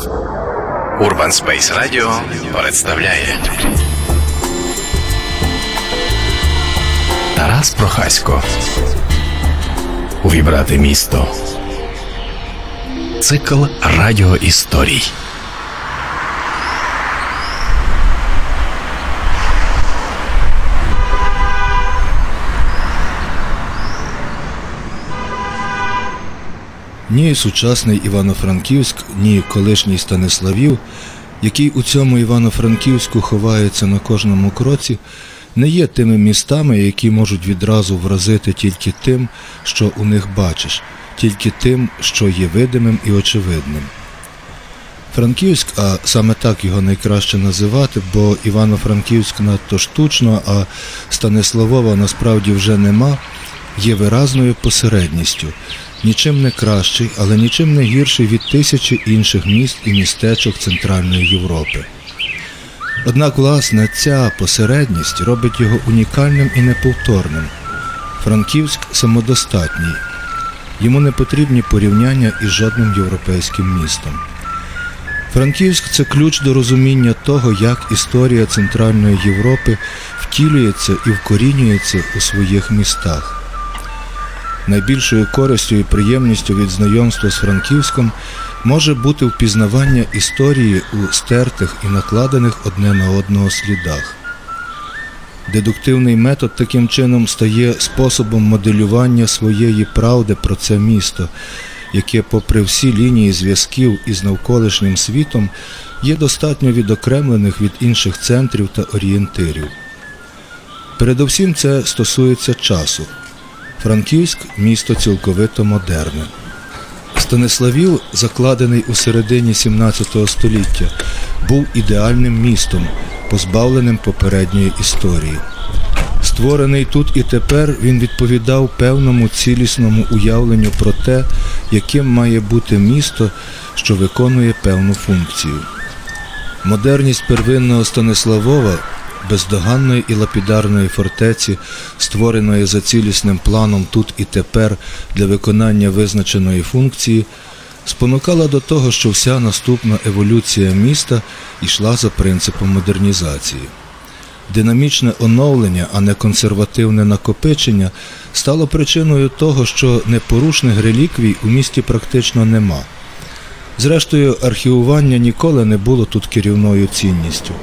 Urban Space Radio представляє Тарас Прохасько. Увібрати місто. Цикл радіоісторій. Ні сучасний Івано-Франківськ, ні колишній Станиславів, який у цьому Івано-Франківську ховається на кожному кроці, не є тими містами, які можуть відразу вразити тільки тим, що у них бачиш, тільки тим, що є видимим і очевидним. Франківськ, а саме так його найкраще називати, бо Івано-Франківськ надто штучно, а Станиславова насправді вже нема, є виразною посередністю, нічим не кращий, але нічим не гірший від тисячі інших міст і містечок Центральної Європи. Однак, власне, ця посередність робить його унікальним і неповторним. Франківськ самодостатній. Йому не потрібні порівняння із жодним європейським містом. Франківськ це ключ до розуміння того, як історія Центральної Європи втілюється і вкорінюється у своїх містах. Найбільшою користю і приємністю від знайомства з Франківськом може бути впізнавання історії у стертих і накладених одне на одного слідах. Дедуктивний метод таким чином стає способом моделювання своєї правди про це місто, яке, попри всі лінії зв'язків із навколишнім світом, є достатньо відокремлених від інших центрів та орієнтирів. Передовсім це стосується часу. Франківськ місто цілковито модерне. Станиславів, закладений у середині 17 століття, був ідеальним містом, позбавленим попередньої історії. Створений тут і тепер він відповідав певному цілісному уявленню про те, яким має бути місто, що виконує певну функцію. Модерність первинного Станиславова бездоганної і лапідарної фортеці, створеної за цілісним планом тут і тепер для виконання визначеної функції, спонукала до того, що вся наступна еволюція міста йшла за принципом модернізації. Динамічне оновлення, а не консервативне накопичення, стало причиною того, що непорушних реліквій у місті практично нема. Зрештою, архівування ніколи не було тут керівною цінністю.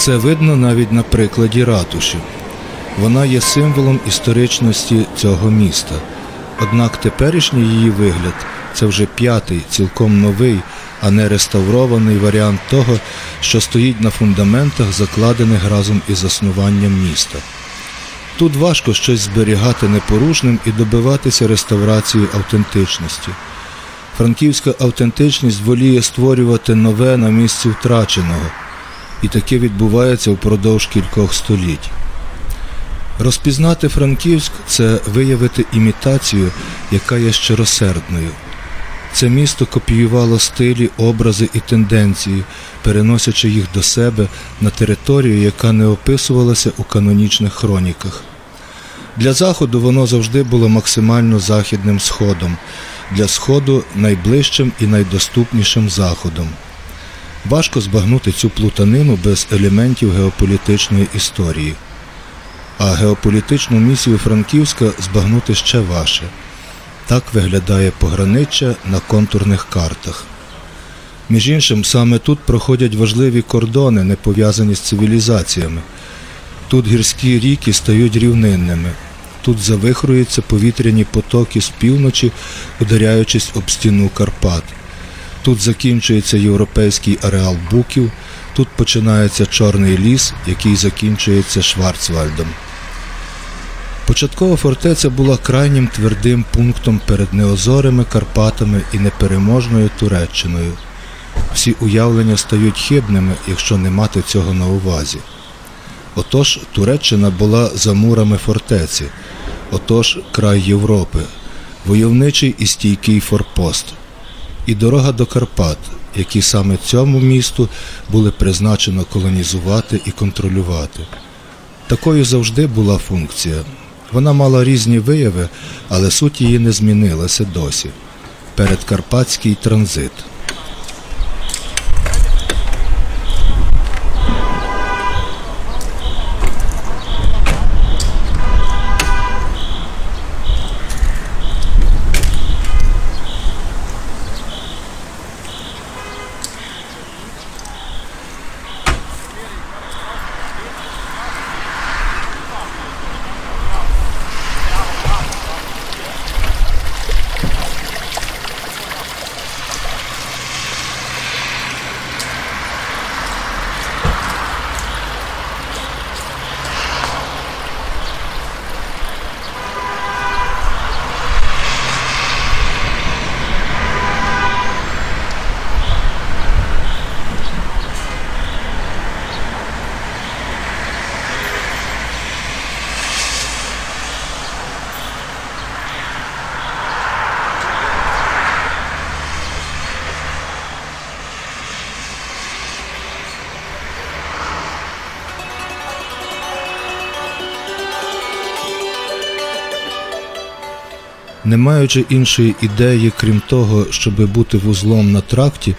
Це видно навіть на прикладі ратуші. Вона є символом історичності цього міста. Однак теперішній її вигляд це вже п'ятий, цілком новий, а не реставрований варіант того, що стоїть на фундаментах, закладених разом із заснуванням міста. Тут важко щось зберігати непорушним і добиватися реставрації автентичності. Франківська автентичність воліє створювати нове на місці втраченого і таке відбувається впродовж кількох століть. Розпізнати Франківськ це виявити імітацію, яка є щиросердною. Це місто копіювало стилі, образи і тенденції, переносячи їх до себе на територію, яка не описувалася у канонічних хроніках. Для Заходу воно завжди було максимально західним сходом, для Сходу найближчим і найдоступнішим заходом. Важко збагнути цю плутанину без елементів геополітичної історії. А геополітичну місію Франківська збагнути ще важче. Так виглядає пограниччя на контурних картах. Між іншим, саме тут проходять важливі кордони, не пов'язані з цивілізаціями. Тут гірські ріки стають рівнинними, тут завихруються повітряні потоки з півночі, ударяючись об стіну Карпат. Тут закінчується європейський ареал буків, тут починається Чорний ліс, який закінчується Шварцвальдом. Початкова фортеця була крайнім твердим пунктом перед неозорими Карпатами і непереможною Туреччиною. Всі уявлення стають хибними, якщо не мати цього на увазі. Отож, Туреччина була за мурами фортеці, отож край Європи, войовничий і стійкий форпост і дорога до Карпат, які саме цьому місту були призначено колонізувати і контролювати. Такою завжди була функція. Вона мала різні вияви, але суть її не змінилася досі. Передкарпатський транзит. Не маючи іншої ідеї, крім того, щоби бути вузлом на тракті,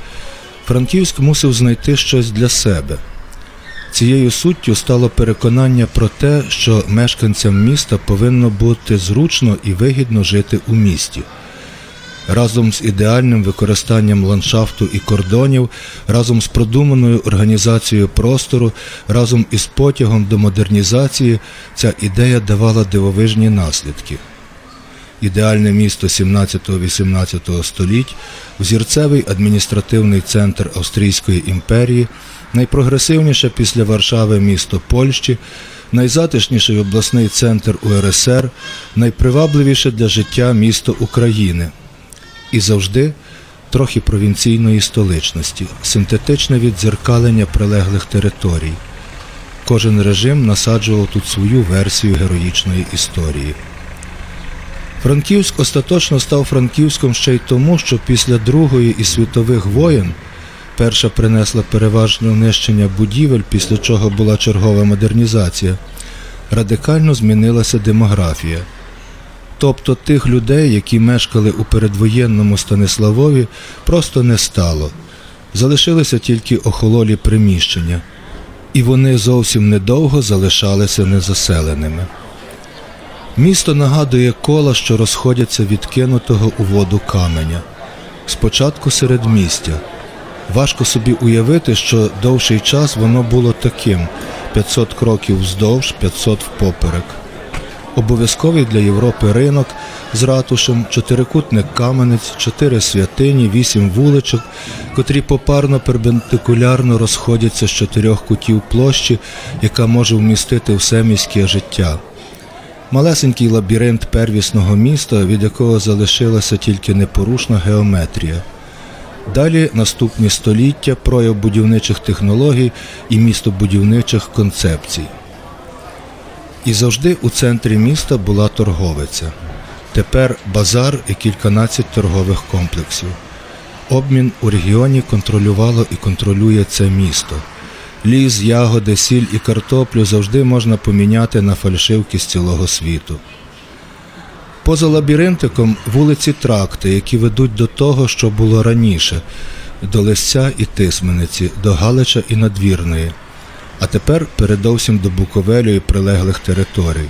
Франківськ мусив знайти щось для себе. Цією суттю стало переконання про те, що мешканцям міста повинно бути зручно і вигідно жити у місті. Разом з ідеальним використанням ландшафту і кордонів, разом з продуманою організацією простору, разом із потягом до модернізації, ця ідея давала дивовижні наслідки. Ідеальне місто 17-18 століть, взірцевий адміністративний центр Австрійської імперії, найпрогресивніше після Варшави місто Польщі, найзатишніший обласний центр УРСР, найпривабливіше для життя місто України. І завжди трохи провінційної столичності, синтетичне віддзеркалення прилеглих територій. Кожен режим насаджував тут свою версію героїчної історії. Франківськ остаточно став Франківськом ще й тому, що після Другої і світових воєн перша принесла переважне нищення будівель, після чого була чергова модернізація, радикально змінилася демографія. Тобто тих людей, які мешкали у передвоєнному Станиславові, просто не стало. Залишилися тільки охололі приміщення, і вони зовсім недовго залишалися незаселеними. Місто нагадує кола, що розходяться від кинутого у воду каменя. Спочатку серед містя. Важко собі уявити, що довший час воно було таким 500 кроків вздовж, 500 впоперек. Обов'язковий для Європи ринок з ратушем, чотирикутник каменець, чотири святині, вісім вуличок, котрі попарно перпендикулярно розходяться з чотирьох кутів площі, яка може вмістити все міське життя. Малесенький лабіринт первісного міста, від якого залишилася тільки непорушна геометрія. Далі наступні століття, прояв будівничих технологій і містобудівничих концепцій. І завжди у центрі міста була торговиця. Тепер базар і кільканадцять торгових комплексів. Обмін у регіоні контролювало і контролює це місто. Ліс, ягоди, сіль і картоплю завжди можна поміняти на фальшивки з цілого світу. Поза лабіринтиком вулиці тракти, які ведуть до того, що було раніше, до Лисця і Тисмениці, до Галича і Надвірної, а тепер передовсім до Буковелю і прилеглих територій.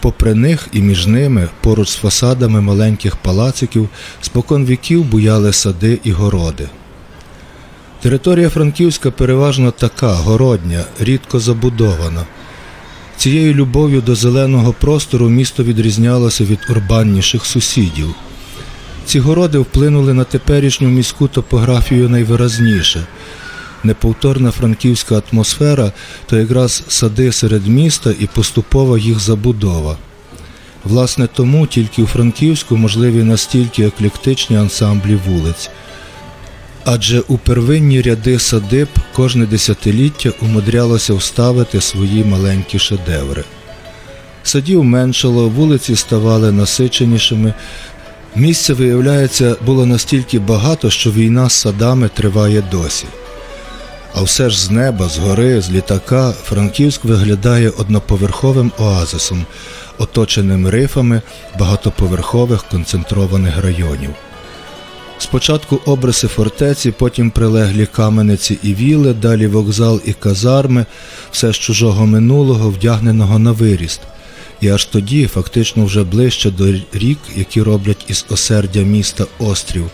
Попри них і між ними, поруч з фасадами маленьких палациків, спокон віків буяли сади і городи. Територія Франківська переважно така, городня, рідко забудована. Цією любов'ю до зеленого простору місто відрізнялося від урбанніших сусідів. Ці городи вплинули на теперішню міську топографію найвиразніше. Неповторна франківська атмосфера то якраз сади серед міста і поступова їх забудова. Власне тому тільки у Франківську можливі настільки еклектичні ансамблі вулиць. Адже у первинні ряди садиб кожне десятиліття умудрялося вставити свої маленькі шедеври. Садів меншало, вулиці ставали насиченішими. Місця, виявляється, було настільки багато, що війна з садами триває досі. А все ж з неба, з гори, з літака Франківськ виглядає одноповерховим оазисом, оточеним рифами багатоповерхових концентрованих районів. Спочатку обриси фортеці, потім прилеглі камениці і віли, далі вокзал і казарми, все з чужого минулого, вдягненого на виріст. І аж тоді, фактично вже ближче до рік, які роблять із осердя міста острів,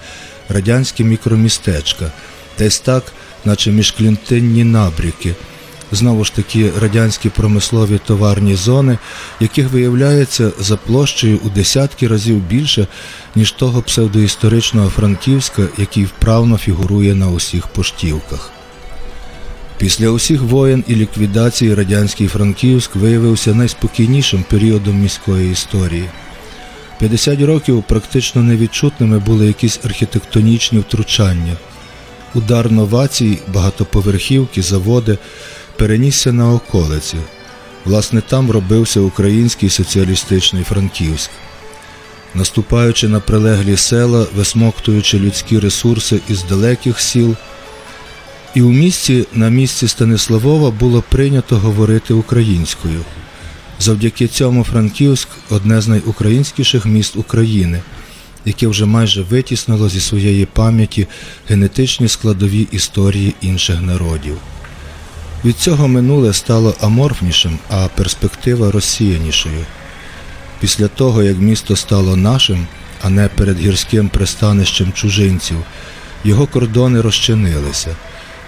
радянські мікромістечка, десь так, наче міжклінтинні набріки. Знову ж таки радянські промислові товарні зони, яких виявляється за площею у десятки разів більше, ніж того псевдоісторичного Франківська, який вправно фігурує на усіх поштівках. Після усіх воєн і ліквідації радянський Франківськ виявився найспокійнішим періодом міської історії. 50 років практично невідчутними були якісь архітектонічні втручання. Удар новацій, багатоповерхівки, заводи перенісся на околиці. Власне, там робився український соціалістичний Франківськ. Наступаючи на прилеглі села, висмоктуючи людські ресурси із далеких сіл, і у місті на місці Станиславова було прийнято говорити українською. Завдяки цьому Франківськ одне з найукраїнськіших міст України, яке вже майже витіснило зі своєї пам'яті генетичні складові історії інших народів. Від цього минуле стало аморфнішим, а перспектива розсіянішою. Після того, як місто стало нашим, а не перед гірським пристанищем чужинців, його кордони розчинилися.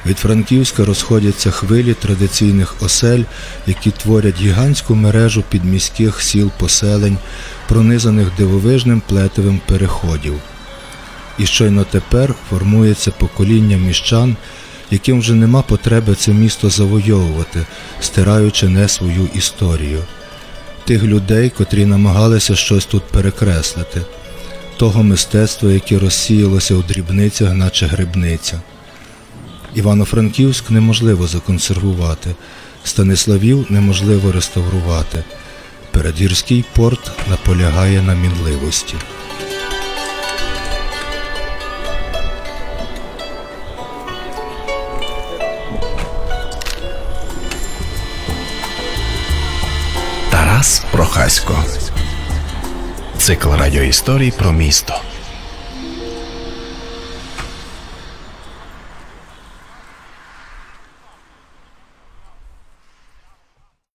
Від Франківська розходяться хвилі традиційних осель, які творять гігантську мережу підміських сіл поселень, пронизаних дивовижним плетевим переходів. І щойно тепер формується покоління міщан, яким вже нема потреби це місто завойовувати, стираючи не свою історію. Тих людей, котрі намагалися щось тут перекреслити, того мистецтва, яке розсіялося у дрібницях, наче грибниця. Івано-Франківськ неможливо законсервувати, Станиславів неможливо реставрувати. Передгірський порт наполягає на мінливості. Прохасько. Цикл радіоісторій про місто.